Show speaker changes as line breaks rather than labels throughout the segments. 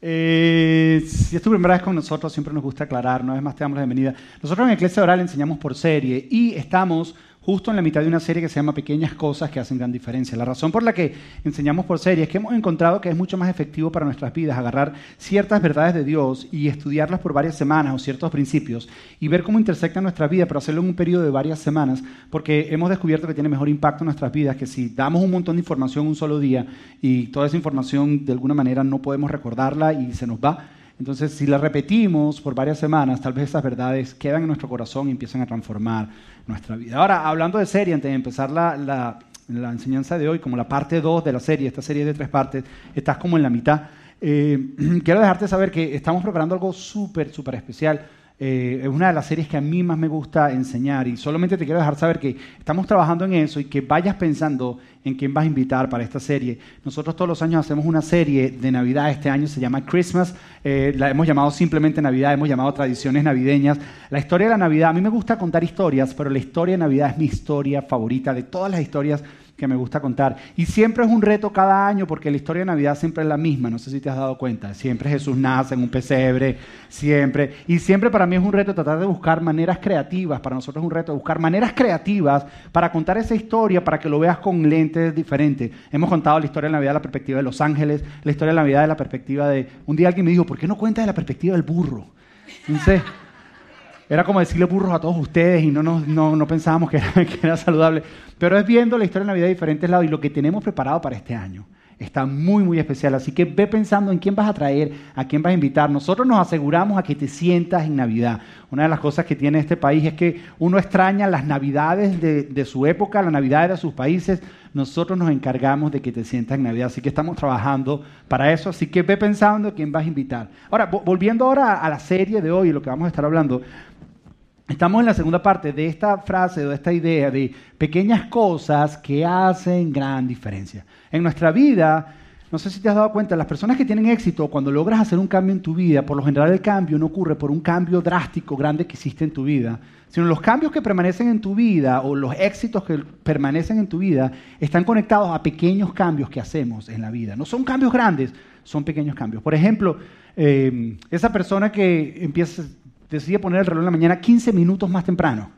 Eh, si es tu primera vez con nosotros, siempre nos gusta aclarar, no es más te damos la bienvenida. Nosotros en Iglesia Oral enseñamos por serie y estamos justo en la mitad de una serie que se llama Pequeñas Cosas que hacen gran diferencia. La razón por la que enseñamos por serie es que hemos encontrado que es mucho más efectivo para nuestras vidas agarrar ciertas verdades de Dios y estudiarlas por varias semanas o ciertos principios y ver cómo intersectan nuestra vida, pero hacerlo en un periodo de varias semanas, porque hemos descubierto que tiene mejor impacto en nuestras vidas que si damos un montón de información un solo día y toda esa información de alguna manera no podemos recordarla y se nos va. Entonces, si la repetimos por varias semanas, tal vez esas verdades quedan en nuestro corazón y empiezan a transformar nuestra vida. Ahora, hablando de serie, antes de empezar la, la, enseñanza de hoy, como la parte 2 de la serie, esta serie de tres partes, estás como en la mitad. Eh, quiero dejarte saber que estamos preparando algo súper, súper especial eh, es una de las series que a mí más me gusta enseñar y solamente te quiero dejar saber que estamos trabajando en eso y que vayas pensando en quién vas a invitar para esta serie. Nosotros todos los años hacemos una serie de Navidad, este año se llama Christmas, eh, la hemos llamado simplemente Navidad, hemos llamado tradiciones navideñas. La historia de la Navidad, a mí me gusta contar historias, pero la historia de Navidad es mi historia favorita de todas las historias que me gusta contar. Y siempre es un reto cada año porque la historia de Navidad siempre es la misma, no sé si te has dado cuenta. Siempre Jesús nace en un pesebre, siempre. Y siempre para mí es un reto tratar de buscar maneras creativas, para nosotros es un reto buscar maneras creativas para contar esa historia, para que lo veas con lentes diferentes. Hemos contado la historia de Navidad de la perspectiva de los ángeles, la historia de Navidad de la perspectiva de... Un día alguien me dijo, ¿por qué no cuentas de la perspectiva del burro? Entonces, era como decirle burros a todos ustedes y no, no, no pensábamos que era, que era, saludable. Pero es viendo la historia de Navidad de diferentes lados y lo que tenemos preparado para este año. Está muy, muy especial. Así que ve pensando en quién vas a traer, a quién vas a invitar. Nosotros nos aseguramos a que te sientas en Navidad. Una de las cosas que tiene este país es que uno extraña las Navidades de, de su época, las Navidades de sus países. Nosotros nos encargamos de que te sientas en Navidad. Así que estamos trabajando para eso. Así que ve pensando en quién vas a invitar. Ahora, volviendo ahora a la serie de hoy, lo que vamos a estar hablando. Estamos en la segunda parte de esta frase, de esta idea de pequeñas cosas que hacen gran diferencia. En nuestra vida, no sé si te has dado cuenta, las personas que tienen éxito, cuando logras hacer un cambio en tu vida, por lo general el cambio no ocurre por un cambio drástico, grande que existe en tu vida, sino los cambios que permanecen en tu vida o los éxitos que permanecen en tu vida están conectados a pequeños cambios que hacemos en la vida. No son cambios grandes, son pequeños cambios. Por ejemplo, eh, esa persona que empieza, decide poner el reloj en la mañana 15 minutos más temprano.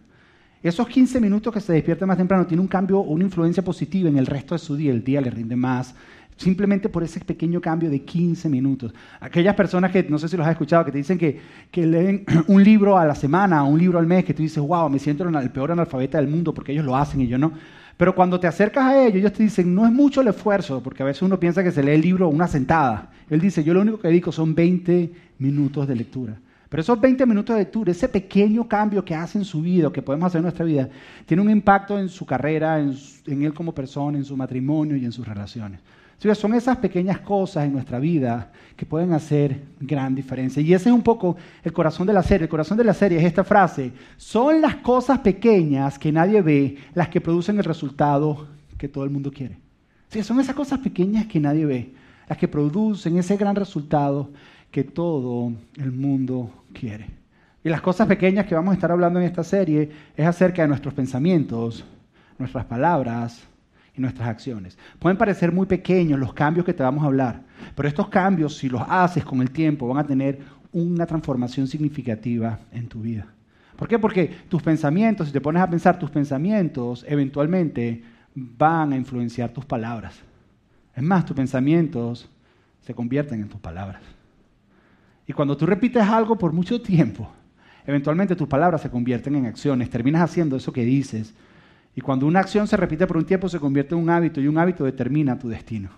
Esos 15 minutos que se despierta más temprano tiene un cambio o una influencia positiva en el resto de su día. El día le rinde más, simplemente por ese pequeño cambio de 15 minutos. Aquellas personas que, no sé si los has escuchado, que te dicen que, que leen un libro a la semana un libro al mes, que tú dices, wow, me siento el peor analfabeta del mundo porque ellos lo hacen y yo no. Pero cuando te acercas a ellos, ellos te dicen, no es mucho el esfuerzo, porque a veces uno piensa que se lee el libro una sentada. Él dice, yo lo único que dedico son 20 minutos de lectura. Pero esos 20 minutos de tour, ese pequeño cambio que hace en su vida, que podemos hacer en nuestra vida, tiene un impacto en su carrera, en, él como persona, en su matrimonio y en sus relaciones. son esas pequeñas cosas en nuestra vida que pueden hacer gran diferencia. Y ese es un poco el corazón de la serie. El corazón de la serie es esta frase. Son las cosas pequeñas que nadie ve las que producen el resultado que todo el mundo quiere. Sí, son esas cosas pequeñas que nadie ve las que producen ese gran resultado que todo el mundo quiere. Y las cosas pequeñas que vamos a estar hablando en esta serie es acerca de nuestros pensamientos, nuestras palabras y nuestras acciones. Pueden parecer muy pequeños los cambios que te vamos a hablar, pero estos cambios, si los haces con el tiempo, van a tener una transformación significativa en tu vida. ¿Por qué? Porque tus pensamientos, si te pones a pensar, tus pensamientos eventualmente van a influenciar tus palabras. Es más, tus pensamientos se convierten en tus palabras. Y cuando tú repites algo por mucho tiempo, eventualmente tus palabras se convierten en acciones, terminas haciendo eso que dices. Y cuando una acción se repite por un tiempo, se convierte en un hábito y un hábito determina tu destino.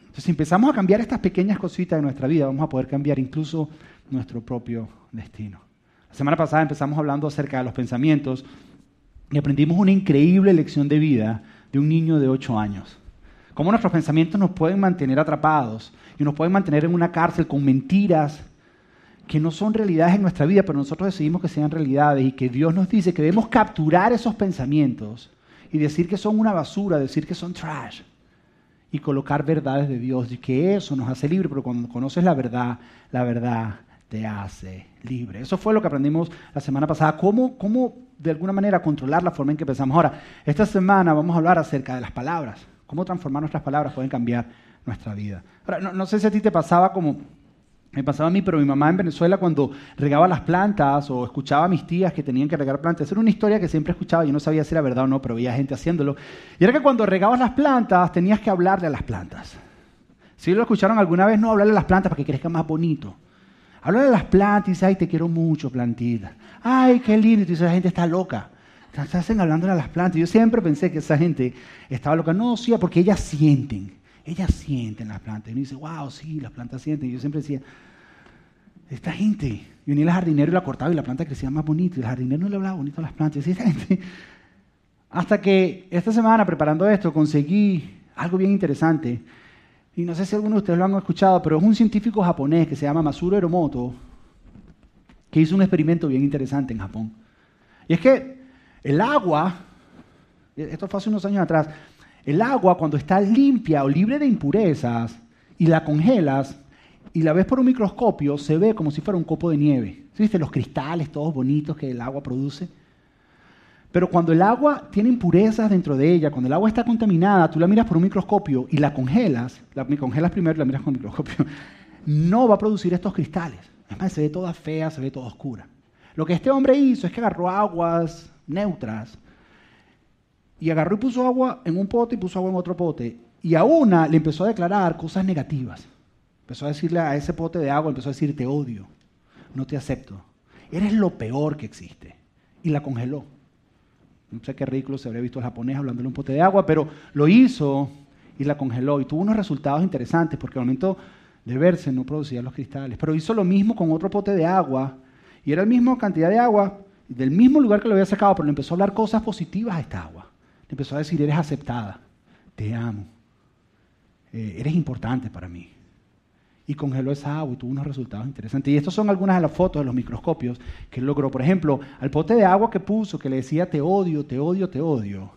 Entonces, si empezamos a cambiar estas pequeñas cositas de nuestra vida, vamos a poder cambiar incluso nuestro propio destino. La semana pasada empezamos hablando acerca de los pensamientos y aprendimos una increíble lección de vida de un niño de 8 años. Cómo nuestros pensamientos nos pueden mantener atrapados y nos pueden mantener en una cárcel con mentiras que no son realidades en nuestra vida, pero nosotros decidimos que sean realidades y que Dios nos dice que debemos capturar esos pensamientos y decir que son una basura, decir que son trash y colocar verdades de Dios y que eso nos hace libre, pero cuando conoces la verdad, la verdad te hace libre. Eso fue lo que aprendimos la semana pasada, cómo, cómo de alguna manera controlar la forma en que pensamos. Ahora, esta semana vamos a hablar acerca de las palabras, cómo transformar nuestras palabras pueden cambiar nuestra vida. Ahora, no, no sé si a ti te pasaba como Me pasaba a mí, pero mi mamá en Venezuela cuando regaba las plantas o escuchaba a mis tías que tenían que regar plantas, era una historia que siempre escuchaba, yo no sabía si era verdad o no, pero veía gente haciéndolo. Y era que cuando regabas las plantas tenías que hablarle a las plantas. Si lo escucharon alguna vez, no hablarle a las plantas para que crezcan más bonito. Hablarle a las plantas y dices, ay, te quiero mucho, plantita. Ay, qué lindo. Y tú la gente está loca. Están hablándole a las plantas. Yo siempre pensé que esa gente estaba loca. No, sí, porque ellas sienten. Ellas sienten las plantas. Y uno dice, wow, sí, las plantas sienten. Y yo siempre decía, esta gente. Y venía el jardinero y la cortaba y la planta crecía más bonito. Y el jardinero no le hablaba bonito a las plantas. Y esta gente. Hasta que esta semana, preparando esto, conseguí algo bien interesante. Y no sé si algunos de ustedes lo han escuchado, pero es un científico japonés que se llama Masuro Eromoto, que hizo un experimento bien interesante en Japón. Y es que el agua, esto fue hace unos años atrás, el agua cuando está limpia o libre de impurezas y la congelas y la ves por un microscopio, se ve como si fuera un copo de nieve. ¿Viste los cristales todos bonitos que el agua produce? Pero cuando el agua tiene impurezas dentro de ella, cuando el agua está contaminada, tú la miras por un microscopio y la congelas, la congelas primero y la miras con el microscopio, no va a producir estos cristales. Es más, se ve toda fea, se ve toda oscura. Lo que este hombre hizo es que agarró aguas neutras y agarró y puso agua en un pote y puso agua en otro pote. Y a una le empezó a declarar cosas negativas. Empezó a decirle a ese pote de agua, empezó a decir, te odio, no te acepto, eres lo peor que existe. Y la congeló. No sé qué ridículo se habría visto el japonés hablándole un pote de agua, pero lo hizo y la congeló. Y tuvo unos resultados interesantes, porque al momento de verse no producía los cristales. Pero hizo lo mismo con otro pote de agua, y era la misma cantidad de agua, del mismo lugar que lo había sacado, pero le empezó a hablar cosas positivas a esta agua. Empezó a decir, eres aceptada, te amo, eh, eres importante para mí y congeló esa agua y tuvo unos resultados interesantes. Y estas son algunas de las fotos de los microscopios que logró. Por ejemplo, al pote de agua que puso, que le decía te odio, te odio, te odio.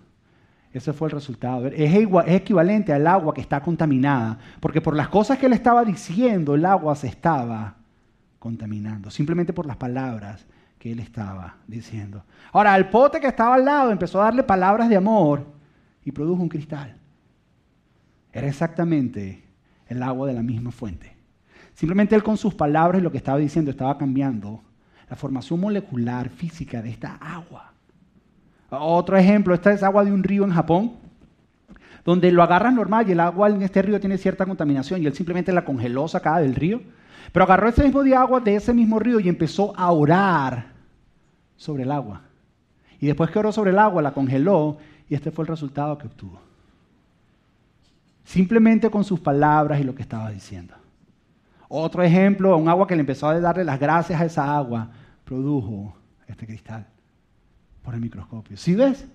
Ese fue el resultado. Es, igual, es equivalente al agua que está contaminada, porque por las cosas que él estaba diciendo, el agua se estaba contaminando, simplemente por las palabras que él estaba diciendo. Ahora, al pote que estaba al lado empezó a darle palabras de amor y produjo un cristal. Era exactamente el agua de la misma fuente. Simplemente él con sus palabras y lo que estaba diciendo estaba cambiando la formación molecular física de esta agua. Otro ejemplo, esta es agua de un río en Japón, donde lo agarras normal y el agua en este río tiene cierta contaminación y él simplemente la congeló sacada del río. Pero agarró ese mismo de agua de ese mismo río y empezó a orar sobre el agua. Y después que oró sobre el agua, la congeló y este fue el resultado que obtuvo. Simplemente con sus palabras y lo que estaba diciendo. Otro ejemplo, un agua que le empezó a darle las gracias a esa agua, produjo este cristal por el microscopio. ¿Sí ves?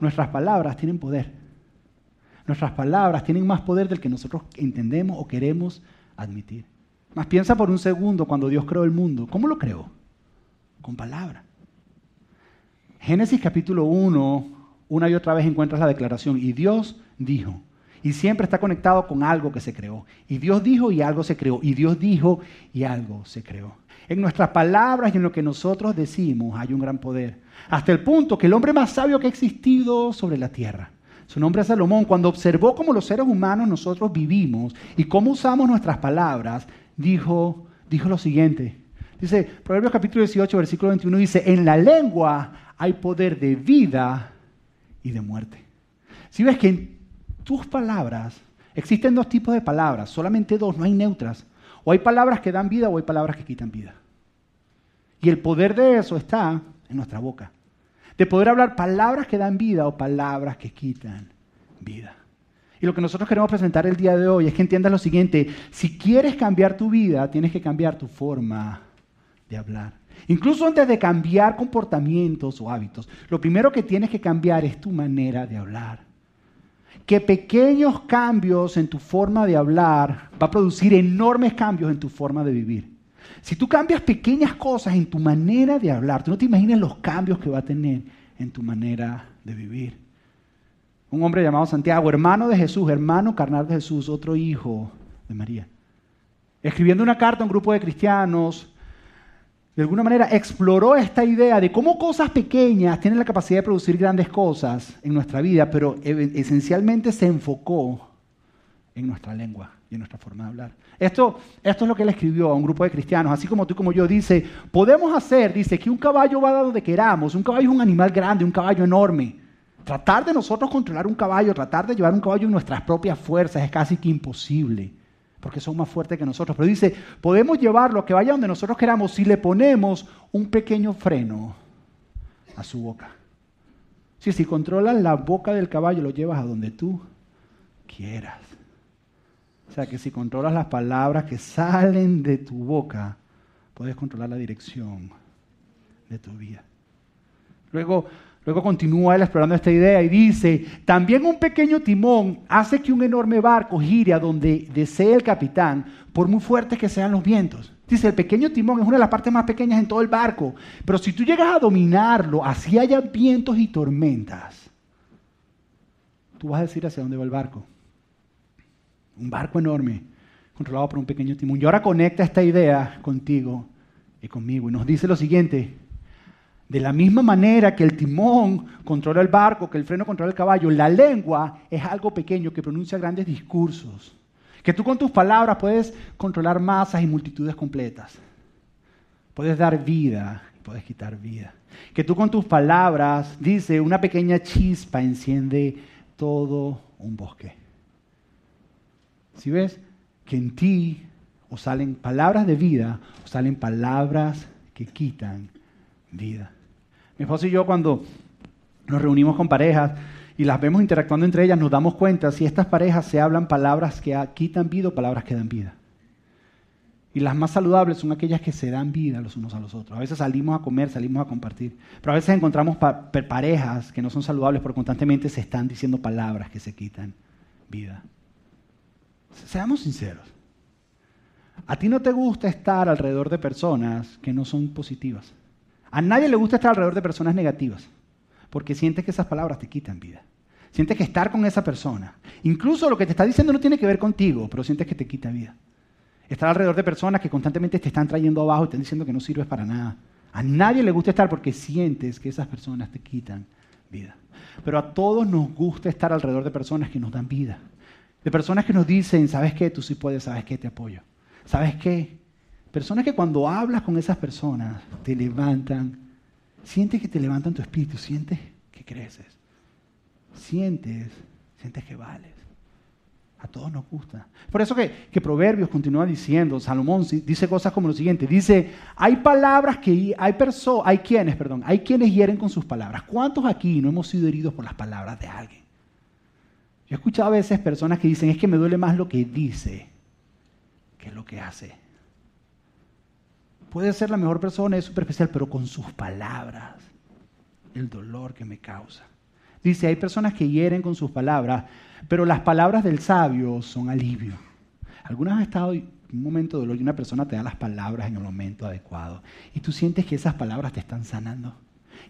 Nuestras palabras tienen poder. Nuestras palabras tienen más poder del que nosotros entendemos o queremos admitir. Más piensa por un segundo cuando Dios creó el mundo. ¿Cómo lo creó? Con palabras. Génesis capítulo 1, una y otra vez encuentras la declaración. Y Dios dijo, y siempre está conectado con algo que se creó. Y Dios dijo y algo se creó. Y Dios dijo y algo se creó. En nuestras palabras y en lo que nosotros decimos hay un gran poder. Hasta el punto que el hombre más sabio que ha existido sobre la tierra, su nombre es Salomón, cuando observó cómo los seres humanos nosotros vivimos y cómo usamos nuestras palabras, dijo, dijo lo siguiente. Dice, Proverbios capítulo 18, versículo 21, dice, en la lengua hay poder de vida y de muerte. Si ves que tus palabras, existen dos tipos de palabras, solamente dos, no hay neutras. O hay palabras que dan vida o hay palabras que quitan vida. Y el poder de eso está en nuestra boca. De poder hablar palabras que dan vida o palabras que quitan vida. Y lo que nosotros queremos presentar el día de hoy es que entiendas lo siguiente, si quieres cambiar tu vida, tienes que cambiar tu forma de hablar. Incluso antes de cambiar comportamientos o hábitos, lo primero que tienes que cambiar es tu manera de hablar que pequeños cambios en tu forma de hablar va a producir enormes cambios en tu forma de vivir. Si tú cambias pequeñas cosas en tu manera de hablar, tú no te imaginas los cambios que va a tener en tu manera de vivir. Un hombre llamado Santiago, hermano de Jesús, hermano carnal de Jesús, otro hijo de María. Escribiendo una carta a un grupo de cristianos, de alguna manera exploró esta idea de cómo cosas pequeñas tienen la capacidad de producir grandes cosas en nuestra vida, pero esencialmente se enfocó en nuestra lengua. y en nuestra forma de hablar. Esto, esto es lo que él escribió a un grupo de cristianos, así como tú como yo. Dice, podemos hacer, dice, que un caballo va donde queramos. Un caballo es un animal grande, un caballo enorme. Tratar de nosotros controlar un caballo, tratar de llevar un caballo en nuestras propias fuerzas es casi que imposible, porque son más fuertes que nosotros. Pero dice, podemos llevarlo que vaya donde nosotros queramos si le ponemos un pequeño freno a su boca. Si, si controlas la boca del caballo, lo llevas a donde tú quieras. O sea que si controlas las palabras que salen de tu boca, puedes controlar la dirección de tu vida. Luego, luego continúa él explorando esta idea y dice, también un pequeño timón hace que un enorme barco gire a donde desee el capitán, por muy fuertes que sean los vientos. Dice, el pequeño timón es una de las partes más pequeñas en todo el barco, pero si tú llegas a dominarlo, así haya vientos y tormentas, tú vas a decir hacia dónde va el barco. Un barco enorme, controlado por un pequeño timón. Y ahora conecta esta idea contigo y conmigo y nos dice lo siguiente. De la misma manera que el timón controla el barco, que el freno controla el caballo, la lengua es algo pequeño que pronuncia grandes discursos. Que tú con tus palabras puedes controlar masas y multitudes completas. Puedes dar vida y puedes quitar vida. Que tú con tus palabras, dice, una pequeña chispa enciende todo un bosque. Si ves que en ti o salen palabras de vida o salen palabras que quitan vida. Mi esposo y yo cuando nos reunimos con parejas, y las vemos interactuando entre ellas, nos damos cuenta si estas parejas se hablan palabras que quitan vida o palabras que dan vida. Y las más saludables son aquellas que se dan vida los unos a los otros. A veces salimos a comer, salimos a compartir. Pero a veces encontramos parejas que no son saludables porque constantemente se están diciendo palabras que se quitan vida. Seamos sinceros. A ti no te gusta estar alrededor de personas que no son positivas. A nadie le gusta estar alrededor de personas negativas porque sientes que esas palabras te quitan vida. Sientes que estar con esa persona, incluso lo que te está diciendo no tiene que ver contigo, pero sientes que te quita vida. Estar alrededor de personas que constantemente te están trayendo abajo y te están diciendo que no sirves para nada. A nadie le gusta estar porque sientes que esas personas te quitan vida. Pero a todos nos gusta estar alrededor de personas que nos dan vida. De personas que nos dicen, ¿sabes qué? Tú sí puedes, ¿sabes qué? Te apoyo. ¿Sabes qué? Personas que cuando hablas con esas personas te levantan Sientes que te levantan tu espíritu, sientes que creces. Sientes, sientes que vales. A todos nos gusta. Por eso que, que Proverbios continúa diciendo, Salomón dice cosas como lo siguiente, dice, hay palabras que hay personas, hay quienes, perdón, hay quienes hieren con sus palabras. ¿Cuántos aquí no hemos sido heridos por las palabras de alguien? Yo he escuchado a veces personas que dicen, es que me duele más lo que dice que lo que hace puede ser la mejor persona, es superficial, pero con sus palabras, el dolor que me causa. Dice, hay personas que hieren con sus palabras, pero las palabras del sabio son alivio. ¿Alguna vez has estado en un momento de dolor y una persona te da las palabras en el momento adecuado y tú sientes que esas palabras te están sanando?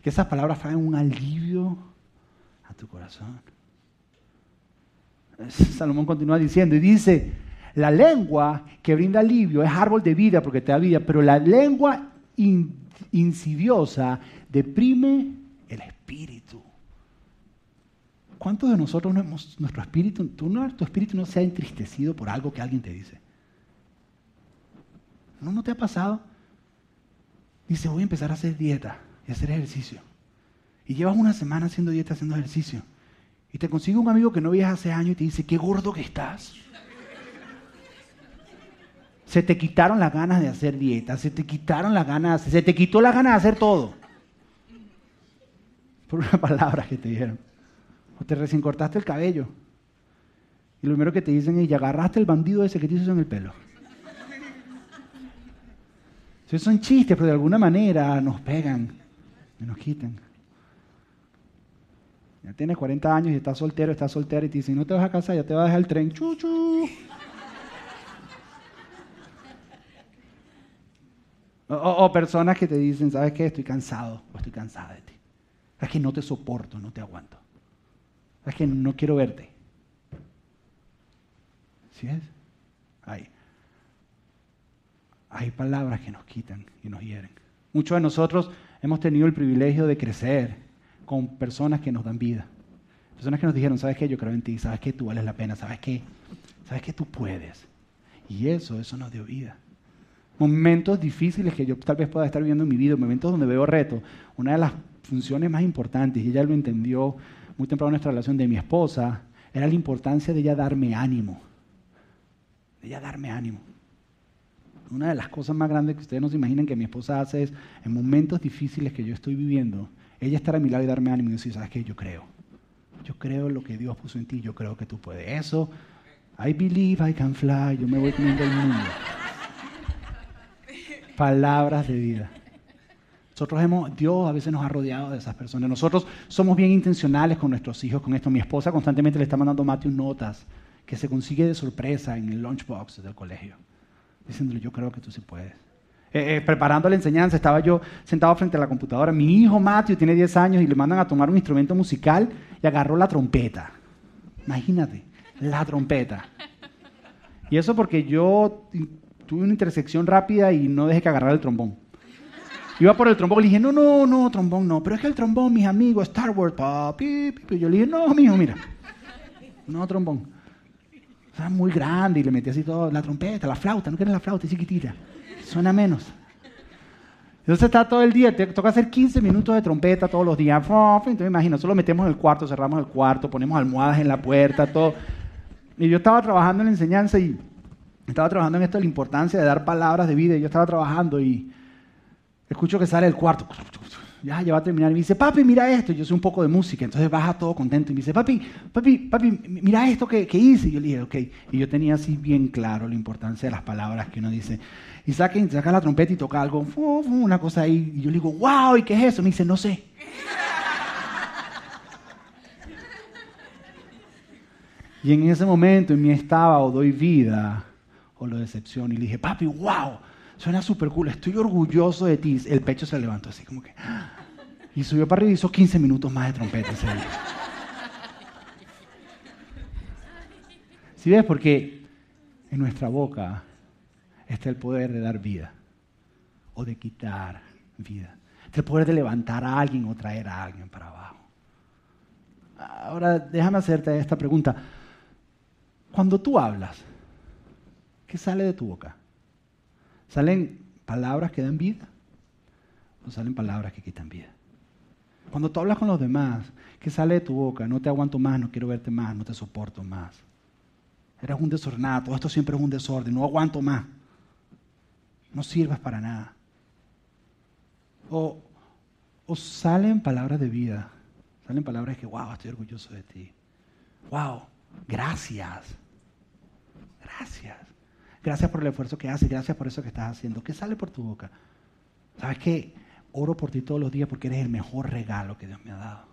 Que esas palabras traen un alivio a tu corazón. Salomón continúa diciendo y dice, la lengua que brinda alivio es árbol de vida porque te da vida, pero la lengua insidiosa deprime el espíritu. ¿Cuántos de nosotros no hemos, nuestro espíritu, tu espíritu no se ha entristecido por algo que alguien te dice? ¿No, ¿No te ha pasado? Dice, voy a empezar a hacer dieta y hacer ejercicio. Y llevas una semana haciendo dieta, haciendo ejercicio. Y te consigue un amigo que no veías hace años y te dice, qué gordo que estás. Se te quitaron las ganas de hacer dieta, se te quitaron las ganas, se te quitó la ganas de hacer todo. Por una palabra que te dijeron. O te recién cortaste el cabello. Y lo primero que te dicen es, y agarraste el bandido ese que te hizo en el pelo. Esos son chistes, pero de alguna manera nos pegan y nos quitan. Ya tienes 40 años y estás soltero, estás soltero y te dicen, no te vas a casar, ya te va a dejar el tren. Chuchu. O, personas que te dicen, ¿sabes qué? Estoy cansado o estoy cansada de ti. Es que no te soporto, no te aguanto. Es que no quiero verte. ¿Sí es? Hay, hay palabras que nos quitan y nos hieren. Muchos de nosotros hemos tenido el privilegio de crecer con personas que nos dan vida. Personas que nos dijeron, ¿sabes qué? Yo creo en ti, ¿sabes qué? Tú vales la pena, ¿sabes qué? ¿Sabes qué? Tú puedes. Y eso, eso nos dio vida. Momentos difíciles que yo tal vez pueda estar viviendo en mi vida, momentos donde veo retos. Una de las funciones más importantes, y ella lo entendió muy temprano en nuestra relación de mi esposa, era la importancia de ella darme ánimo. De ella darme ánimo. Una de las cosas más grandes que ustedes no se imaginan que mi esposa hace es, en momentos difíciles que yo estoy viviendo, ella estar a mi lado y darme ánimo y decir, ¿sabes qué? Yo creo. Yo creo en lo que Dios puso en ti, yo creo que tú puedes. Eso, I believe I can fly, yo me voy comiendo el mundo. Palabras de vida. Nosotros hemos, Dios a veces nos ha rodeado de esas personas. Nosotros somos bien intencionales con nuestros hijos, con esto. Mi esposa constantemente le está mandando a Matthew notas que se consigue de sorpresa en el lunchbox del colegio, diciéndole, yo creo que tú sí puedes. Eh, eh, preparando la enseñanza, estaba yo sentado frente a la computadora. Mi hijo Matthew tiene 10 años y le mandan a tomar un instrumento musical y agarró la trompeta. Imagínate, la trompeta. Y eso porque yo tuve una intersección rápida y no dejé que agarrara el trombón. Iba por el trombón y le dije, no, no, no, trombón no. Pero es que el trombón, mis amigos, Star Wars, papi. Y yo le dije, no, mijo, mira. No, trombón. Sea, muy grande y le metí así todo, la trompeta, la flauta, no quieres la flauta, es chiquitita. Suena menos. Entonces está todo el día, te toca hacer 15 minutos de trompeta todos los días. Entonces imagino, solo metemos en el cuarto, cerramos el cuarto, ponemos almohadas en la puerta, todo. Y yo estaba trabajando en la enseñanza y estaba trabajando en esto la importancia de dar palabras de vida. Yo estaba trabajando y escucho que sale el cuarto. Ya, ya va a terminar. Y me dice, papi, mira esto. Yo soy un poco de música, entonces baja todo contento. Y me dice, papi, papi, papi, mira esto que, que hice. Y yo le dije, ok. Y yo tenía así bien claro la importancia de las palabras que uno dice. Y saca, saca la trompeta y toca algo, una cosa ahí. Y yo le digo, wow, ¿y qué es eso? Me dice, no sé. Y en ese momento en mí estaba o doy vida o lo decepción. Y le dije, papi, wow, suena súper cool, estoy orgulloso de ti. El pecho se levantó así como que... Y subió para arriba y hizo 15 minutos más de trompeta ese día. ¿Sí ves? Porque en nuestra boca está el poder de dar vida o de quitar vida. Está el poder de levantar a alguien o traer a alguien para abajo. Ahora, déjame hacerte esta pregunta. Cuando tú hablas, ¿qué sale de tu boca? ¿Salen palabras que dan vida o salen palabras que quitan vida? Cuando tú hablas con los demás, ¿qué sale de tu boca? No te aguanto más, no quiero verte más, no te soporto más. Eres un desordenado, todo esto siempre es un desorden, no aguanto más no sirvas para nada. O, salen palabras de vida, salen palabras que, wow, estoy orgulloso de ti. Wow, gracias. Gracias. Gracias por el esfuerzo que haces, gracias por eso que estás haciendo. ¿Qué sale por tu boca? ¿Sabes qué? Oro por ti todos los días porque eres el mejor regalo que Dios me ha dado.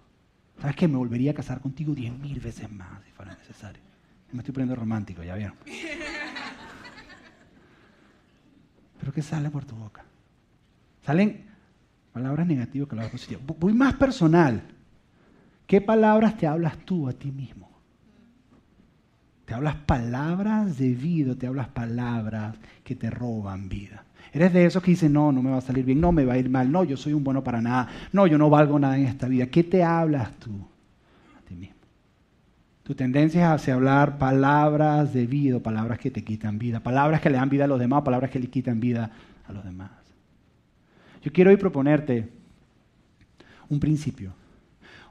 ¿Sabes qué? Me volvería a casar contigo diez mil veces más si fuera necesario. Me estoy poniendo romántico, ya vieron. Pero ¿qué sale por tu boca? Salen palabras negativas que palabras positivas. Voy más personal. ¿Qué palabras te hablas tú a ti mismo? Te hablas palabras de vida, te hablas palabras que te roban vida. Eres de esos que dicen, no, no me va a salir bien, no me va a ir mal, no, yo soy un bueno para nada, no, yo no valgo nada en esta vida. ¿Qué te hablas tú a ti mismo? Tu tendencia es hacia hablar palabras de vida, palabras que te quitan vida, palabras que le dan vida a los demás, palabras que le quitan vida a los demás. Yo quiero hoy proponerte un principio.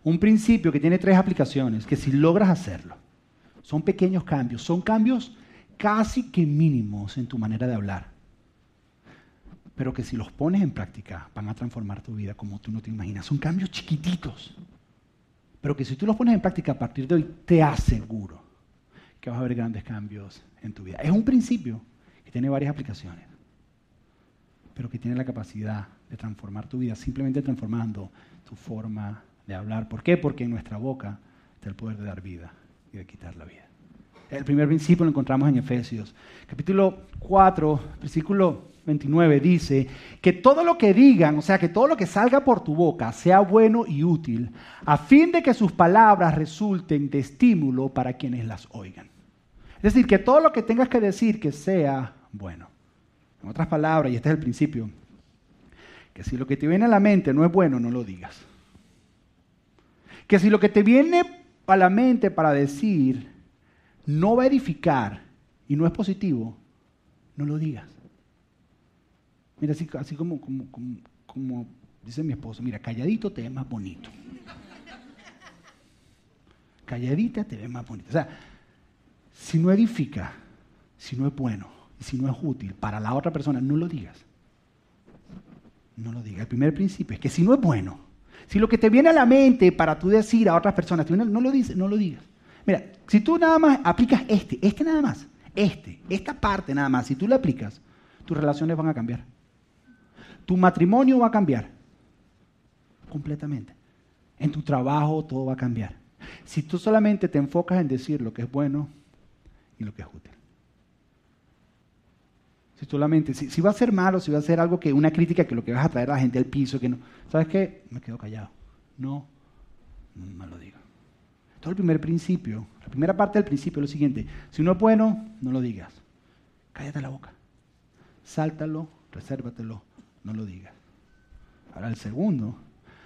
Un principio que tiene tres aplicaciones, que si logras hacerlo, son pequeños cambios, son cambios casi que mínimos en tu manera de hablar, pero que si los pones en práctica van a transformar tu vida como tú no te imaginas. Son cambios chiquititos, pero que si tú los pones en práctica a partir de hoy, te aseguro que vas a ver grandes cambios en tu vida. Es un principio que tiene varias aplicaciones, pero que tiene la capacidad de transformar tu vida, simplemente transformando tu forma de hablar. ¿Por qué? Porque en nuestra boca está el poder de dar vida y de quitar la vida. El primer principio lo encontramos en Efesios, capítulo 4, versículo 29 dice, que todo lo que digan, o sea, que todo lo que salga por tu boca sea bueno y útil, a fin de que sus palabras resulten de estímulo para quienes las oigan. Es decir, que todo lo que tengas que decir que sea bueno. En otras palabras, y este es el principio, que si lo que te viene a la mente no es bueno, no lo digas. Que si lo que te viene a la mente para decir, no va a edificar y no es positivo, no lo digas. Mira, así, así como, como, como, dice mi esposo, mira, calladito te ves más bonito. Calladita te ves más bonito. O sea, si no edifica, si no es bueno y si no es útil para la otra persona, no lo digas. No lo digas. El primer principio es que si no es bueno, si lo que te viene a la mente para tú decir a otras personas, no lo dices, no lo digas. Mira, si tú nada más aplicas este, este nada más, este, esta parte nada más, si tú lo aplicas, tus relaciones van a cambiar. Tu matrimonio va a cambiar. Completamente. En tu trabajo todo va a cambiar. Si tú solamente te enfocas en decir lo que es bueno y lo que es útil. Si si va a ser malo, si va a ser algo que, una crítica que lo que vas a traer a la gente al piso, que no. ¿Sabes qué? Me quedo callado. No, no lo digo. Todo el primer principio, la primera parte del principio es lo siguiente. Si uno es bueno, no lo digas. Cállate la boca. Sáltalo, resérvatelo, no lo digas. Ahora el segundo.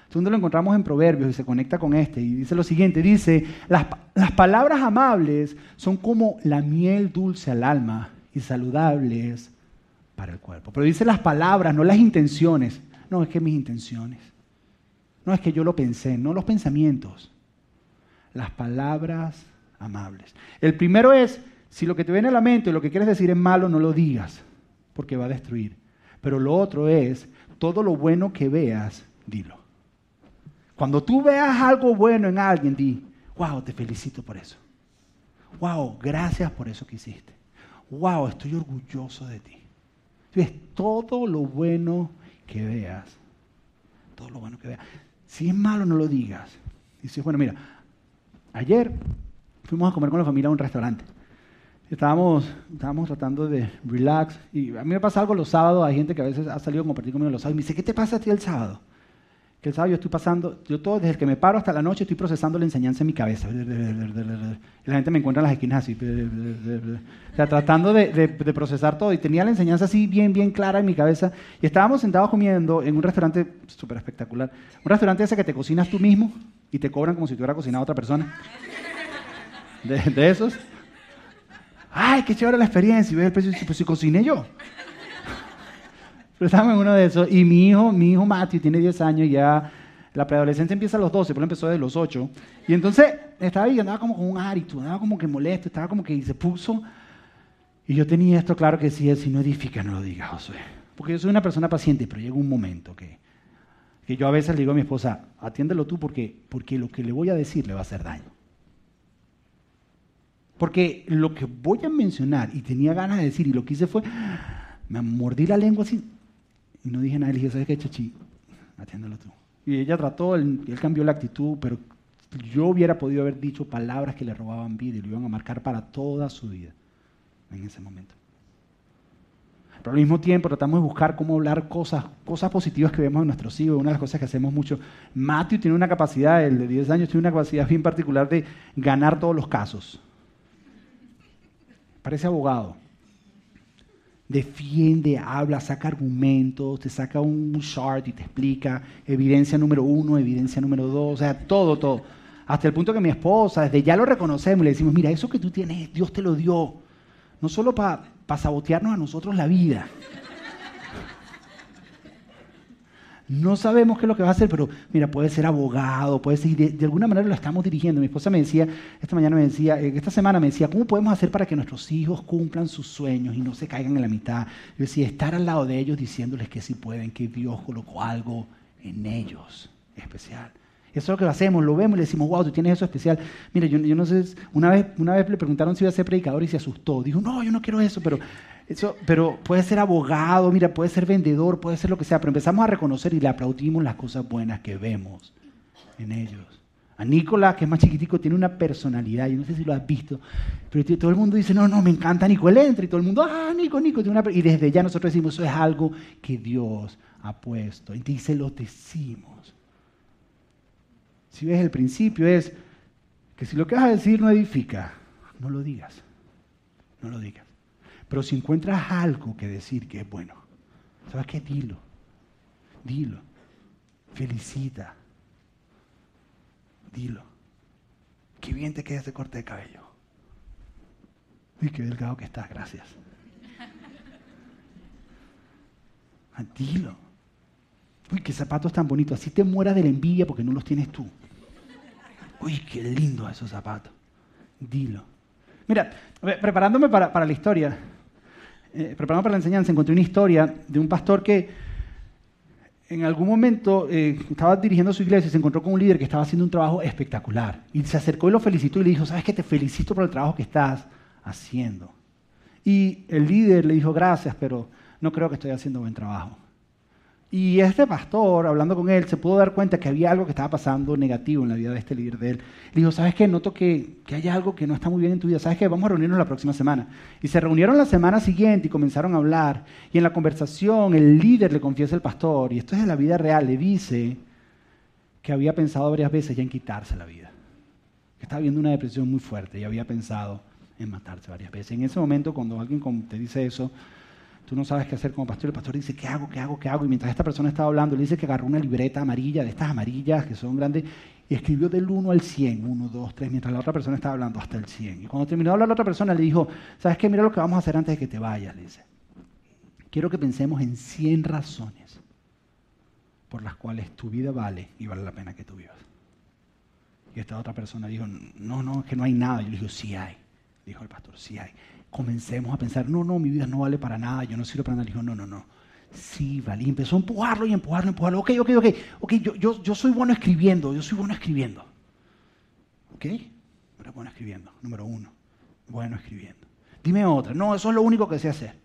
El segundo lo encontramos en Proverbios y se conecta con este. Y dice lo siguiente, dice, las, las palabras amables son como la miel dulce al alma y saludables para el cuerpo. Pero dice las palabras, no las intenciones. No, es que mis intenciones. No es que yo lo pensé, no los pensamientos las palabras amables. El primero es, si lo que te viene a la mente y lo que quieres decir es malo, no lo digas, porque va a destruir. Pero lo otro es, todo lo bueno que veas, dilo. Cuando tú veas algo bueno en alguien, di, wow, te felicito por eso. Wow, gracias por eso que hiciste. Wow, estoy orgulloso de ti. Ves, todo lo bueno que veas, todo lo bueno que veas. Si es malo, no lo digas. Dices, bueno, mira, Ayer fuimos a comer con la familia a un restaurante. Estábamos, estábamos tratando de relax y a mí me pasa algo los sábados, hay gente que a veces ha salido a compartir conmigo los sábados y me dice, ¿qué te pasa a ti el sábado? Que el sábado yo estoy pasando, yo todo, desde que me paro hasta la noche estoy procesando la enseñanza en mi cabeza. La gente me encuentra en las esquinas así, o sea, tratando de, procesar todo y tenía la enseñanza así bien, bien clara en mi cabeza y estábamos sentados comiendo en un restaurante súper espectacular, un restaurante ese que te cocinas tú mismo, y te cobran como si te hubiera cocinado a otra persona. De, esos. Ay, qué chévere la experiencia. Y ves el precio pues si cociné yo. Pero estamos en uno de esos. Y mi hijo, mi hijo Matthew tiene 10 años y ya la preadolescencia empieza a los 12, pero empezó de los 8. Y entonces estaba ahí, andaba como con un árito, andaba como que molesto, estaba como que se puso. Y yo tenía esto claro que decía, si no edifica, no lo digas, Josué. Porque yo soy una persona paciente, pero llega un momento que que yo a veces le digo a mi esposa, atiéndelo tú porque, porque lo que le voy a decir le va a hacer daño. Porque lo que voy a mencionar y tenía ganas de decir y lo que hice fue, me mordí la lengua así y no dije nada. Le dije, ¿sabes qué, Chachi? Atiéndelo tú. Y ella trató, él, él cambió la actitud, pero yo hubiera podido haber dicho palabras que le robaban vida y lo iban a marcar para toda su vida en ese momento. Pero al mismo tiempo tratamos de buscar cómo hablar cosas, cosas positivas que vemos en nuestros hijos. Una de las cosas que hacemos mucho. Matthew tiene una capacidad, el de 10 años, tiene una capacidad bien particular de ganar todos los casos. Parece abogado. Defiende, habla, saca argumentos, te saca un chart y te explica evidencia número uno, evidencia número dos, o sea, todo, todo. Hasta el punto que mi esposa, desde ya lo reconocemos le decimos, mira, eso que tú tienes, Dios te lo dio. No solo para para sabotearnos a nosotros la vida. No sabemos qué es lo que va a hacer, pero mira, puede ser abogado, puede ser, de, alguna manera lo estamos dirigiendo. Mi esposa me decía, esta mañana me decía, eh, esta semana me decía, ¿cómo podemos hacer para que nuestros hijos cumplan sus sueños y no se caigan en la mitad? Yo decía, estar al lado de ellos diciéndoles que sí pueden, que Dios colocó algo en ellos especial. Eso es lo que hacemos, lo vemos y le decimos, wow, tú tienes eso especial. Mira, yo, no sé, una vez, una vez le preguntaron si iba a ser predicador y se asustó. Dijo, no, yo no quiero eso, pero, eso, pero puede ser abogado, mira, puede ser vendedor, puede ser lo que sea. Pero empezamos a reconocer y le aplaudimos las cosas buenas que vemos en ellos. A Nicolás, que es más chiquitico, tiene una personalidad, yo no sé si lo has visto, pero todo el mundo dice, no, no, me encanta Nico, él entra y todo el mundo, ah, Nico, Nico, tiene una... y desde ya nosotros decimos, eso es algo que Dios ha puesto, y dice, lo decimos. Si ves el principio es que si lo que vas a decir no edifica, no lo digas. No lo digas. Pero si encuentras algo que decir que es bueno, ¿sabes qué? Dilo. Dilo. Felicita. Dilo. qué bien te queda ese corte de cabello. Uy, qué delgado que estás, gracias. Ah, dilo. Uy, qué zapatos tan bonitos. Así te mueras de la envidia porque no los tienes tú. Uy, qué lindo esos zapatos. Dilo. Mira, preparándome para, la historia, eh, preparándome para la enseñanza, encontré una historia de un pastor que en algún momento eh, estaba dirigiendo su iglesia y se encontró con un líder que estaba haciendo un trabajo espectacular. Y se acercó y lo felicitó y le dijo, ¿sabes qué? Te felicito por el trabajo que estás haciendo. Y el líder le dijo, gracias, pero no creo que estoy haciendo buen trabajo. Y este pastor, hablando con él, se pudo dar cuenta que había algo que estaba pasando negativo en la vida de este líder de él. Le dijo, ¿sabes qué? Noto que, que hay algo que no está muy bien en tu vida. ¿Sabes qué? Vamos a reunirnos la próxima semana. Y se reunieron la semana siguiente y comenzaron a hablar. Y en la conversación el líder le confiesa al pastor, y esto es de la vida real, le dice que había pensado varias veces ya en quitarse la vida. Que estaba viendo una depresión muy fuerte y había pensado en matarse varias veces. En ese momento, cuando alguien te dice eso, tú no sabes qué hacer como pastor. El pastor dice, ¿qué hago? ¿Qué hago? ¿Qué hago? Y mientras esta persona estaba hablando, le dice que agarró una libreta amarilla, de estas amarillas que son grandes, y escribió del 1 al 100, 1, 2, 3, mientras la otra persona estaba hablando hasta el 100. Y cuando terminó de hablar la otra persona, le dijo, ¿sabes qué? Mira lo que vamos a hacer antes de que te vayas, le dice. Quiero que pensemos en 100 razones por las cuales tu vida vale y vale la pena que tú vivas. Y esta otra persona dijo, no, no, es que no hay nada. Yo le dije, sí hay. Dijo el pastor, sí hay comencemos a pensar, no, no, mi vida no vale para nada, yo no sirvo para nada. dijo, no, no, no, sí vale. Y empezó a empujarlo y empujarlo, empujarlo. Ok, ok, ok, ok, yo, yo, yo soy bueno escribiendo, yo soy bueno escribiendo. ¿Ok? Pero bueno escribiendo, número uno, bueno escribiendo. Dime otra, no, eso es lo único que sé hacer.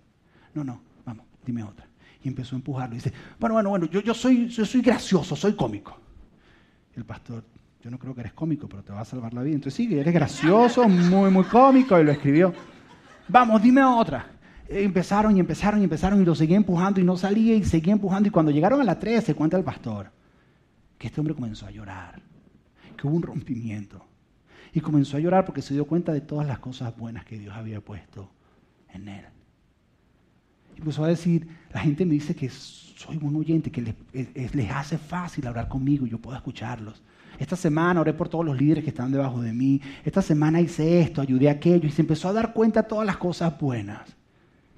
No, no, vamos, dime otra. Y empezó a empujarlo. Dice, bueno, bueno, bueno, yo, yo, soy, yo soy gracioso, soy cómico. el pastor, yo no creo que eres cómico, pero te va a salvar la vida. Entonces sí, eres gracioso, muy, muy cómico, y lo escribió vamos, dime otra. empezaron y empezaron y empezaron y lo seguía empujando y no salía y seguía empujando. Y cuando llegaron a la 3 se cuenta el pastor que este hombre comenzó a llorar, que hubo un rompimiento. Y comenzó a llorar porque se dio cuenta de todas las cosas buenas que Dios había puesto en él. Empezó a decir, la gente me dice que soy un oyente, que les, les hace fácil hablar conmigo y yo puedo escucharlos. Esta semana oré por todos los líderes que están debajo de mí. Esta semana hice esto, ayudé a aquello. Y se empezó a dar cuenta de todas las cosas buenas.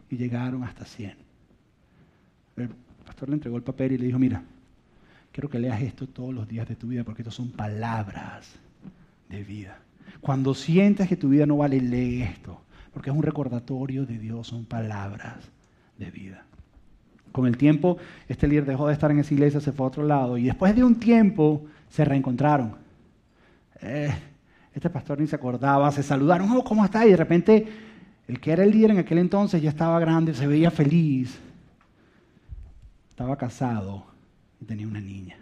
Y llegaron hasta 100. El pastor le entregó el papel y le dijo, mira, quiero que leas esto todos los días de tu vida porque esto son palabras de vida. Cuando sientas que tu vida no vale, lee esto. Porque es un recordatorio de Dios, son palabras de vida. Con el tiempo, este líder dejó de estar en esa iglesia, se fue a otro lado. Y después de un tiempo, se reencontraron. Eh, este pastor ni se acordaba, se saludaron, oh, ¿cómo está? Y de repente el que era el líder en aquel entonces ya estaba grande, se veía feliz, estaba casado y tenía una niña.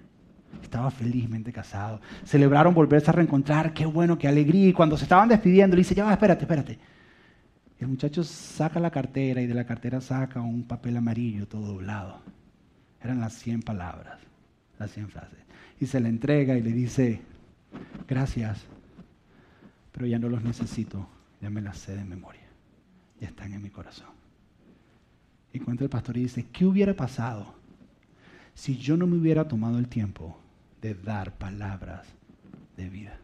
Estaba felizmente casado. Celebraron volverse a reencontrar, qué bueno, qué alegría. Y cuando se estaban despidiendo, le dice, ya va, espérate, espérate. El muchacho saca la cartera y de la cartera saca un papel amarillo todo doblado. Eran las 100 palabras, las 100 frases y se le entrega y le dice, gracias, pero ya no los necesito, ya me las sé de memoria, ya están en mi corazón. Y cuenta el pastor y dice, ¿qué hubiera pasado si yo no me hubiera tomado el tiempo de dar palabras de vida?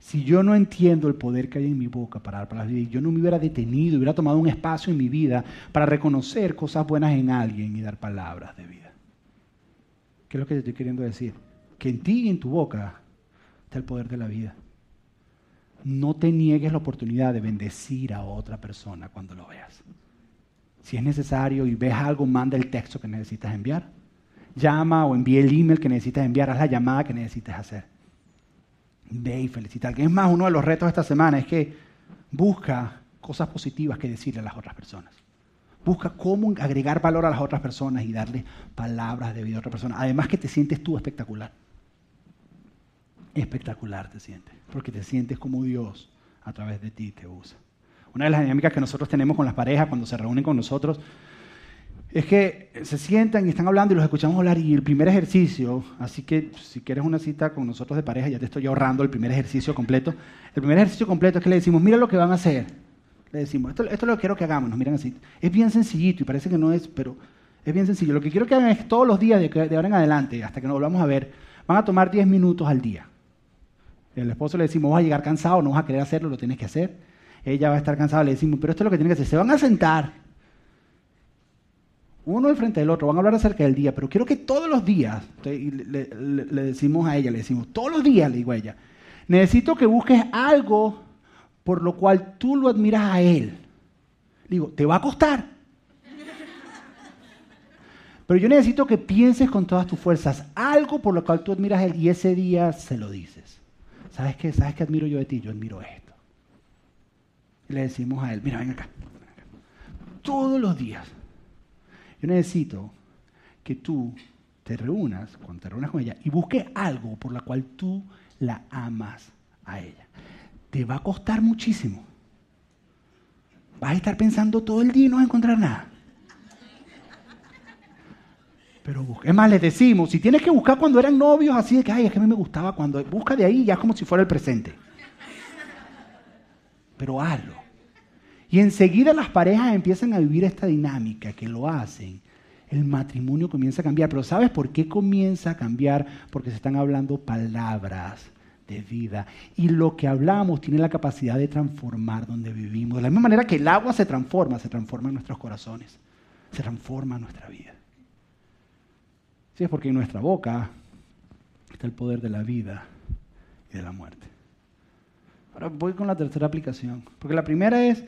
Si yo no entiendo el poder que hay en mi boca para dar palabras de vida, yo no me hubiera detenido, hubiera tomado un espacio en mi vida para reconocer cosas buenas en alguien y dar palabras de vida. ¿Qué es lo que te estoy queriendo decir? que en ti y en tu boca está el poder de la vida. No te niegues la oportunidad de bendecir a otra persona cuando lo veas. Si es necesario y ves algo, manda el texto que necesitas enviar. Llama o envíe el email que necesitas enviar, haz la llamada que necesites hacer. Ve y felicita a. Es más, uno de los retos esta semana es que busca cosas positivas que decirle a las otras personas. Busca cómo agregar valor a las otras personas y darle palabras de vida a otra persona. Además que te sientes tú espectacular espectacular te sientes, porque te sientes como Dios a través de ti te usa. Una de las dinámicas que nosotros tenemos con las parejas cuando se reúnen con nosotros es que se sientan y están hablando y los escuchamos hablar y el primer ejercicio, así que si quieres una cita con nosotros de pareja, ya te estoy ahorrando el primer ejercicio completo. El primer ejercicio completo es que le decimos, mira lo que van a hacer. Le decimos, esto, esto es lo que quiero que hagamos, nos miran así. Es bien sencillito y parece que no es, pero es bien sencillo. Lo que quiero que hagan es todos los días de, ahora en adelante, hasta que nos volvamos a ver, van a tomar 10 minutos al día El esposo le decimos, vas a llegar cansado, no vas a querer hacerlo, lo tienes que hacer. Ella va a estar cansada, le decimos, pero esto es lo que tiene que hacer. Se van a sentar, uno al frente del otro, van a hablar acerca del día, pero quiero que todos los días, le, decimos a ella, le decimos, todos los días, le digo a ella, necesito que busques algo por lo cual tú lo admiras a él. Le digo, te va a costar. Pero yo necesito que pienses con todas tus fuerzas algo por lo cual tú admiras a él y ese día se lo dices. ¿Sabes qué? ¿Sabes qué admiro yo de ti? Yo admiro esto. Y le decimos a él, mira, ven acá. Todos los días yo necesito que tú te reúnas, cuando te reúnas con ella, y busques algo por la cual tú la amas a ella. Te va a costar muchísimo. Vas a estar pensando todo el día y no vas a encontrar nada. Pero busca. Es más, les decimos, si tienes que buscar cuando eran novios, así de que, ay, es que a mí me gustaba cuando. Busca de ahí ya como si fuera el presente. Pero hazlo. Y enseguida las parejas empiezan a vivir esta dinámica que lo hacen. El matrimonio comienza a cambiar. Pero ¿sabes por qué comienza a cambiar? Porque se están hablando palabras de vida. Y lo que hablamos tiene la capacidad de transformar donde vivimos. De la misma manera que el agua se transforma, se transforma en nuestros corazones. Se transforma en nuestra vida. Sí, es porque en nuestra boca está el poder de la vida y de la muerte. Ahora voy con la tercera aplicación. Porque la primera es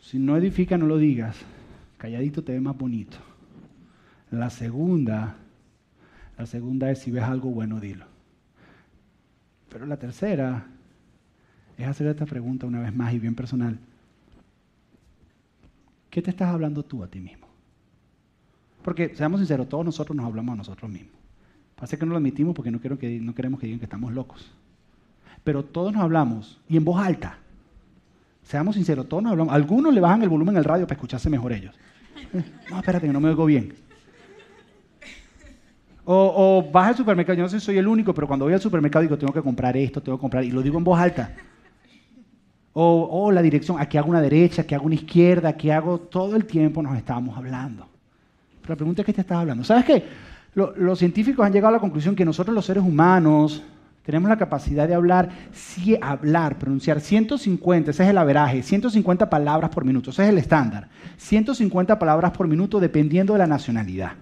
si no edifica, no lo digas. Calladito te ve más bonito. La segunda, la segunda es si ves algo bueno, dilo. Pero la tercera es hacer esta pregunta una vez más y bien personal. ¿Qué te estás hablando tú a ti mismo? Porque, seamos sinceros, todos nosotros nos hablamos a nosotros mismos. Pasa que no lo admitimos porque no, quiero que, no queremos que digan que estamos locos. Pero todos nos hablamos y en voz alta. Seamos sinceros, todos nos hablamos. Algunos le bajan el volumen al radio para escucharse mejor ellos. No, espérate, que no me oigo bien. O, vas al supermercado, yo no sé si soy el único, pero cuando voy al supermercado digo, tengo que comprar esto, tengo que comprar, y lo digo en voz alta. O, o la dirección, aquí hago una derecha, aquí hago una izquierda, aquí hago, todo el tiempo nos estábamos hablando. Pero la pregunta es, ¿qué te estás hablando? ¿Sabes qué? los científicos han llegado a la conclusión que nosotros los seres humanos tenemos la capacidad de hablar, sí, hablar, pronunciar 150, ese es el averaje, 150 palabras por minuto, ese es el estándar. 150 palabras por minuto dependiendo de la nacionalidad.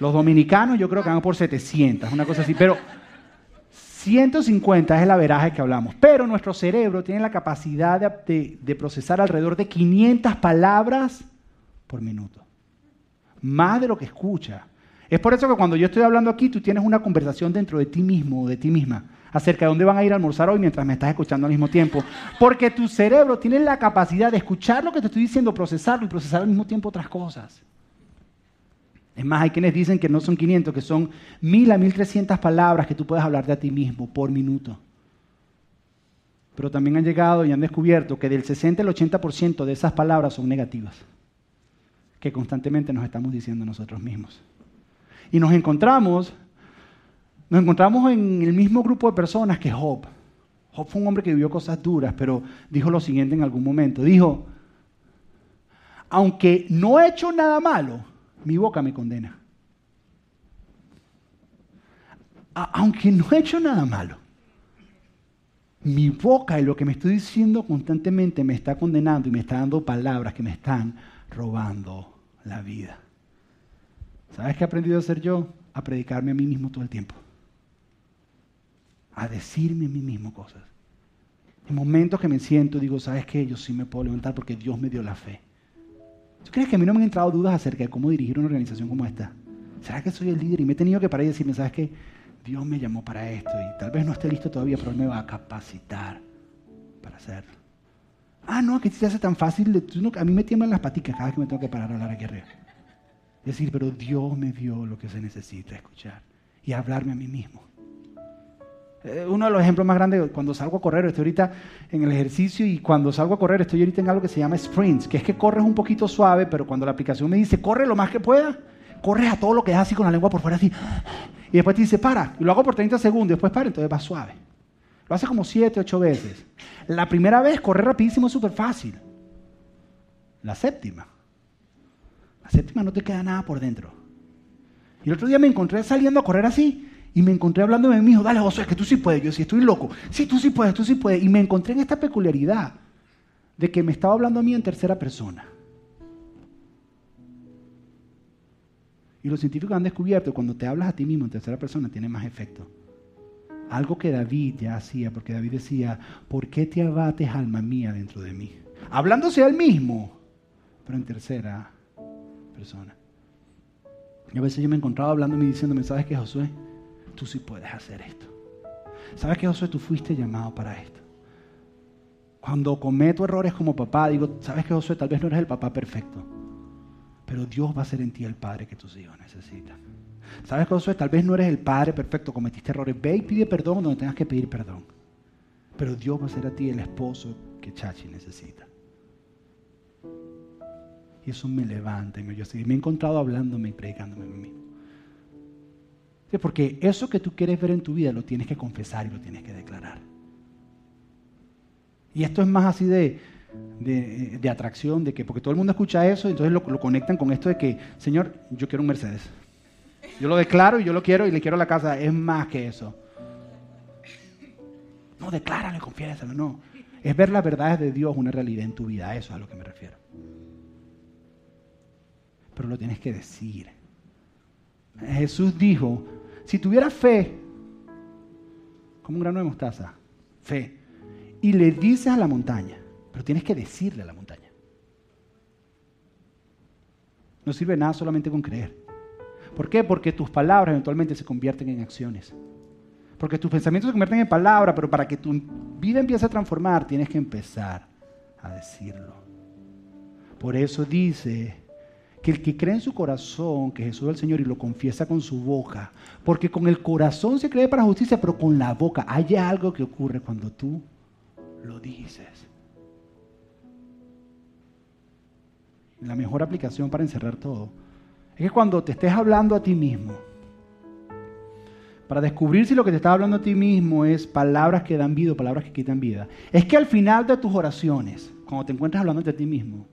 Los dominicanos yo creo que van por 700, una cosa así, pero 150 es el averaje que hablamos. Pero nuestro cerebro tiene la capacidad de, de procesar alrededor de 500 palabras por minuto. Más de lo que escucha. Es por eso que cuando yo estoy hablando aquí, tú tienes una conversación dentro de ti mismo o de ti misma acerca de dónde van a ir a almorzar hoy mientras me estás escuchando al mismo tiempo. Porque tu cerebro tiene la capacidad de escuchar lo que te estoy diciendo, procesarlo y procesar al mismo tiempo otras cosas. Es más, hay quienes dicen que no son 500, que son 1000 a 1300 palabras que tú puedes hablar de a ti mismo por minuto. Pero también han llegado y han descubierto que del 60 al 80% de esas palabras son negativas, que constantemente nos estamos diciendo nosotros mismos. Y nos encontramos, nos encontramos en el mismo grupo de personas que Job. Job fue un hombre que vivió cosas duras, pero dijo lo siguiente en algún momento. Dijo, aunque no he hecho nada malo, mi boca me condena. aunque no he hecho nada malo, mi boca y lo que me estoy diciendo constantemente me está condenando y me está dando palabras que me están robando la vida. ¿Sabes qué he aprendido a hacer yo? A predicarme a mí mismo todo el tiempo. A decirme a mí mismo cosas. En momentos que me siento, digo, ¿sabes qué? Yo sí me puedo levantar porque Dios me dio la fe. ¿Tú crees que a mí no me han entrado dudas acerca de cómo dirigir una organización como esta? ¿Será que soy el líder? Y me he tenido que parar y decirme, ¿sabes qué? Dios me llamó para esto y tal vez no esté listo todavía, pero Él me va a capacitar para hacerlo. Ah, no, que se hace tan fácil. a mí me tiemblan las paticas cada vez que me tengo que parar a hablar aquí arriba. Decir, pero Dios me dio lo que se necesita escuchar y hablarme a mí mismo. Eh, uno de los ejemplos más grandes, cuando salgo a correr, estoy ahorita en el ejercicio y cuando salgo a correr estoy ahorita en algo que se llama sprints, que es que corres un poquito suave, pero cuando la aplicación me dice, corre lo más que pueda, corres a todo lo que es así con la lengua por fuera así. Y después te dice, para, y lo hago por 30 segundos, después para, entonces va suave. Lo hace como 7, 8 veces. La primera vez, correr rapidísimo es súper fácil. La séptima, séptima no te queda nada por dentro. Y el otro día me encontré saliendo a correr así Y me encontré hablando de mí, dale Josué, que tú sí puedes. Yo sí estoy loco. Sí, tú sí puedes, tú sí puedes. Y me encontré en esta peculiaridad de que me estaba hablando a mí en tercera persona. Y los científicos han descubierto que cuando te hablas a ti mismo en tercera persona tiene más efecto. Algo que David ya hacía, porque David decía, ¿por qué te abates, alma mía, dentro de mí? Hablándose al mismo, pero en tercera persona. Y a veces yo me encontraba hablando y diciéndome, ¿sabes qué, Josué? Tú sí puedes hacer esto. ¿Sabes qué, Josué? Tú fuiste llamado para esto. Cuando cometo errores como papá, digo, ¿sabes qué, Josué? Tal vez no eres el papá perfecto pero Dios va a ser en ti el Padre que tus hijos necesitan. ¿Sabes, Josué? Tal vez no eres el Padre perfecto, cometiste errores. Ve y pide perdón donde tengas que pedir perdón. Pero Dios va a ser a ti el esposo que Chachi necesita. Eso me levanta me, yo me he encontrado hablándome y predicándome a mí mismo. Porque eso que tú quieres ver en tu vida lo tienes que confesar y lo tienes que declarar. Y esto es más así de, de, atracción, de que, porque todo el mundo escucha eso, entonces lo, conectan con esto de que, Señor, yo quiero un Mercedes. Yo lo declaro y yo lo quiero y le quiero la casa. Es más que eso. No, decláralo y confiésalo, no. Es ver las verdades de Dios una realidad en tu vida. Eso es a lo que me refiero. Pero lo tienes que decir. Jesús dijo, si tuviera fe, como un grano de mostaza, fe, y le dices a la montaña, pero tienes que decirle a la montaña. No sirve nada solamente con creer. ¿Por qué? Porque tus palabras eventualmente se convierten en acciones. Porque tus pensamientos se convierten en palabras, pero para que tu vida empiece a transformar, tienes que empezar a decirlo. Por eso dice que el que cree en su corazón que Jesús es el Señor y lo confiesa con su boca, porque con el corazón se cree para justicia, pero con la boca hay algo que ocurre cuando tú lo dices. la mejor aplicación para encerrar todo, es que cuando te estés hablando a ti mismo, para descubrir si lo que te está hablando a ti mismo es palabras que dan vida o palabras que quitan vida, es que al final de tus oraciones, cuando te encuentres hablando a ti mismo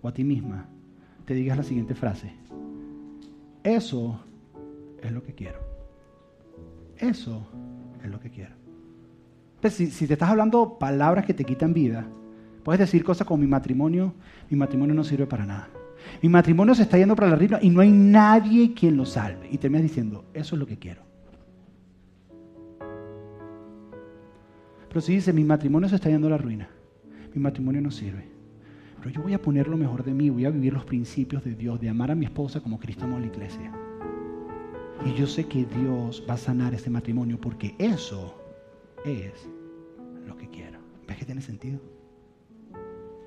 o a ti misma, te digas la siguiente frase. Eso es lo que quiero. Eso es lo que quiero. si, si te estás hablando palabras que te quitan vida, Puedes decir cosas como mi matrimonio, mi matrimonio no sirve para nada. Mi matrimonio se está yendo para la ruina y no hay nadie quien lo salve. Y terminas diciendo, eso es lo que quiero. Pero si dice, mi matrimonio se está yendo a la ruina, mi matrimonio no sirve. Pero yo voy a poner lo mejor de mí, voy a vivir los principios de Dios, de amar a mi esposa como Cristo amó a la iglesia. Y yo sé que Dios va a sanar ese matrimonio porque eso es lo que quiero. ¿Ves que tiene sentido?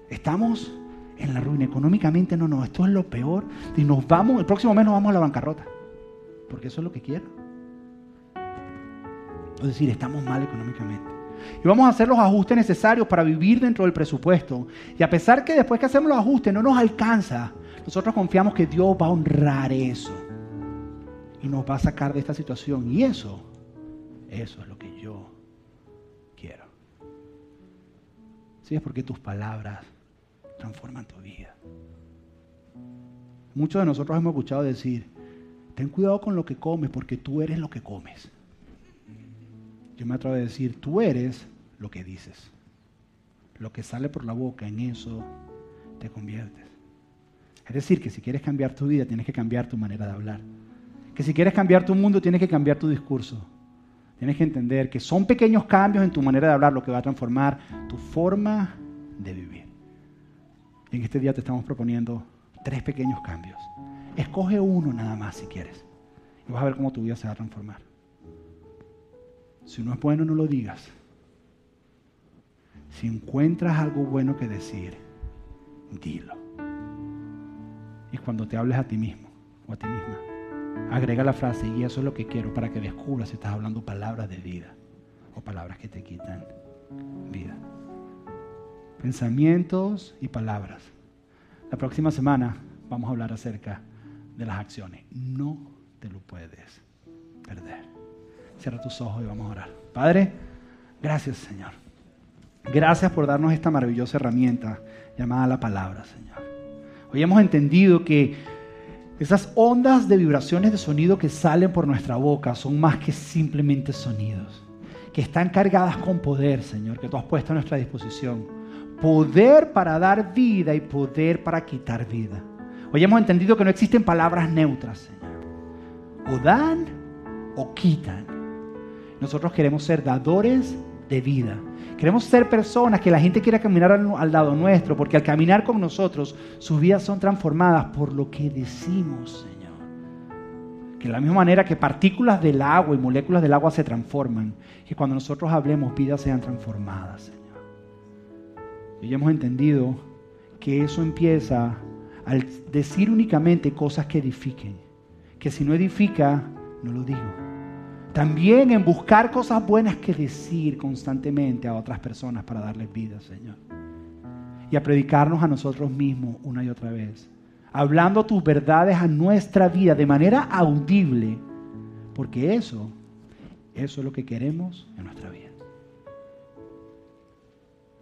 Estamos en la ruina económicamente, no, no, esto es lo peor. Y nos vamos, el próximo mes nos vamos a la bancarrota. Porque eso es lo que quiero. Es decir, estamos mal económicamente. Y vamos a hacer los ajustes necesarios para vivir dentro del presupuesto. Y a pesar que después que hacemos los ajustes no nos alcanza, nosotros confiamos que Dios va a honrar eso. Y nos va a sacar de esta situación. Y eso, eso es lo que yo quiero. Sí, es porque tus palabras transforman tu vida. Muchos de nosotros hemos escuchado decir, ten cuidado con lo que comes porque tú eres lo que comes. Yo me atrevo a decir, tú eres lo que dices. Lo que sale por la boca, en eso te conviertes. Es decir, que si quieres cambiar tu vida, tienes que cambiar tu manera de hablar. Que si quieres cambiar tu mundo, tienes que cambiar tu discurso. Tienes que entender que son pequeños cambios en tu manera de hablar lo que va a transformar tu forma de vivir. Y en este día te estamos proponiendo tres pequeños cambios. Escoge uno nada más si quieres. Y vas a ver cómo tu vida se va a transformar. Si no es bueno, no lo digas. Si encuentras algo bueno que decir, dilo. Y cuando te hables a ti mismo o a ti misma, agrega la frase, y eso es lo que quiero para que descubras si estás hablando palabras de vida o palabras que te quitan vida pensamientos y palabras. La próxima semana vamos a hablar acerca de las acciones. No te lo puedes perder. Cierra tus ojos y vamos a orar. Padre, gracias Señor. Gracias por darnos esta maravillosa herramienta llamada la palabra, Señor. Hoy hemos entendido que Esas ondas de vibraciones de sonido que salen por nuestra boca son más que simplemente sonidos, que están cargadas con poder, Señor, que tú has puesto a nuestra disposición. Poder para dar vida y poder para quitar vida. Hoy hemos entendido que no existen palabras neutras, Señor. O dan o quitan. Nosotros queremos ser dadores de vida. Queremos ser personas que la gente quiera caminar al, lado nuestro, porque al caminar con nosotros, sus vidas son transformadas por lo que decimos, Señor. Que de la misma manera que partículas del agua y moléculas del agua se transforman, que cuando nosotros hablemos, vidas sean transformadas, Señor. Y hemos entendido que eso empieza al decir únicamente cosas que edifiquen. Que si no edifica, no lo digo. También en buscar cosas buenas que decir constantemente a otras personas para darles vida, Señor. Y a predicarnos a nosotros mismos una y otra vez. Hablando tus verdades a nuestra vida de manera audible. Porque eso, eso es lo que queremos en nuestra vida.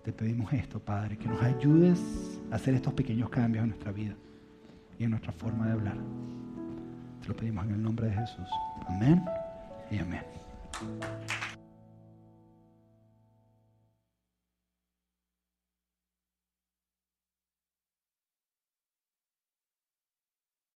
Te pedimos esto, Padre, que nos ayudes a hacer estos pequeños cambios en nuestra vida y en nuestra forma de hablar. Te lo pedimos en el nombre de Jesús. Amén y amén.